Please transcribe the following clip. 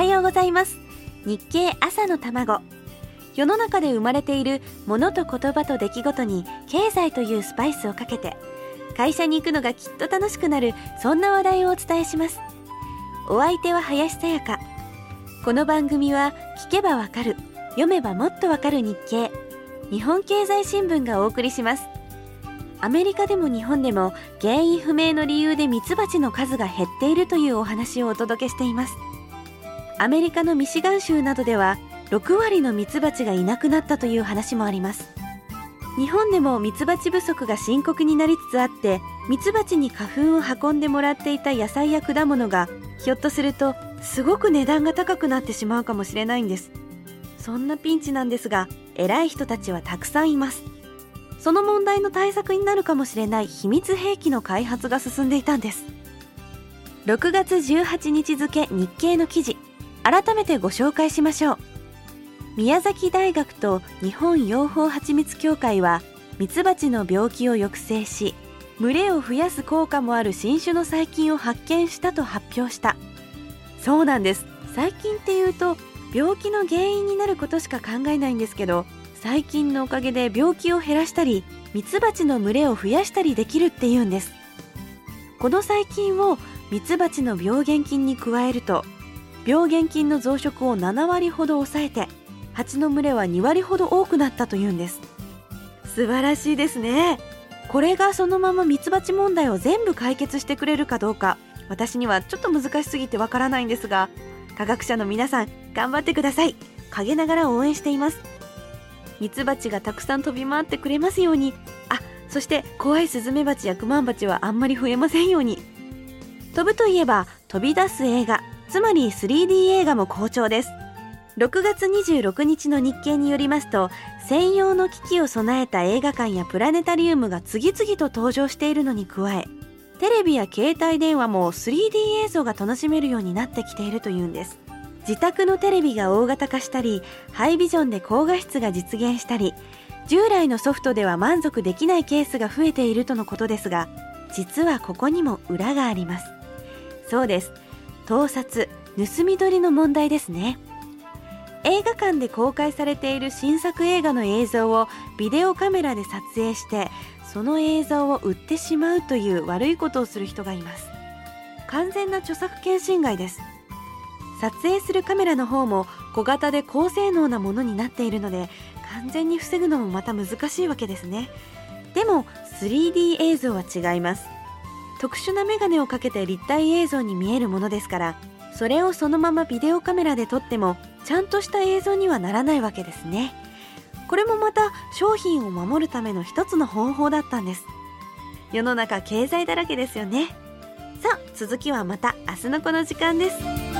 はようございます。日経朝の卵。世の中で生まれているものと言葉と出来事に経済というスパイスをかけて会社に行くのがきっと楽しくなるそんな話題をお伝えします。お相手は林さやか。この番組は聞けばわかる読めばもっとわかる日経。日本経済新聞がお送りします。アメリカでも日本でも原因不明の理由でミツバチの数が減っているというお話をお届けしています。アメリカのミシガン州などでは6割のミツバチがいなくなったという話もあります。日本でもミツバチ不足が深刻になりつつあってミツバチに花粉を運んでもらっていた野菜や果物がひょっとするとすごく値段が高くなってしまうかもしれないんです。そんなピンチなんですが偉い人たちはたくさんいます。その問題の対策になるかもしれない秘密兵器の開発が進んでいたんです。6月18日付日経の記事。改めてご紹介しましょう。宮崎大学と日本養蜂はちみつ協会はミツバチの病気を抑制し群れを増やす効果もある新種の細菌を発見したと発表した。そうなんです。細菌っていうと病気の原因になることしか考えないんですけど細菌のおかげで病気を減らしたりミツバチの群れを増やしたりできるっていうんです。この細菌をミツバチの病原菌に加えると病原菌の増殖を7割ほど抑えて蜂の群れは2割ほど多くなったというんです。素晴らしいですね。これがそのままミツバチ問題を全部解決してくれるかどうか私にはちょっと難しすぎてわからないんですが科学者の皆さん頑張ってください。陰ながら応援しています。ミツバチがたくさん飛び回ってくれますようにあそして怖いスズメバチやクマンバチはあんまり増えませんように。飛ぶといえば飛び出す映画。つまり 3D 映画も好調です。6月26日の日経によりますと専用の機器を備えた映画館やプラネタリウムが次々と登場しているのに加えテレビや携帯電話も 3D 映像が楽しめるようになってきているというんです。自宅のテレビが大型化したりハイビジョンで高画質が実現したり従来のソフトでは満足できないケースが増えているとのことですが実はここにも裏があります。そうです。盗撮盗み撮りの問題ですね。映画館で公開されている新作映画の映像をビデオカメラで撮影してその映像を売ってしまうという悪いことをする人がいます。完全な著作権侵害です。撮影するカメラの方も小型で高性能なものになっているので完全に防ぐのもまた難しいわけですね。でも 3D 映像は違います。特殊なメガネをかけて立体映像に見えるものですからそれをそのままビデオカメラで撮ってもちゃんとした映像にはならないわけですね。これもまた商品を守るための一つの方法だったんです。世の中経済だらけですよね。さあ続きはまた明日のこの時間です。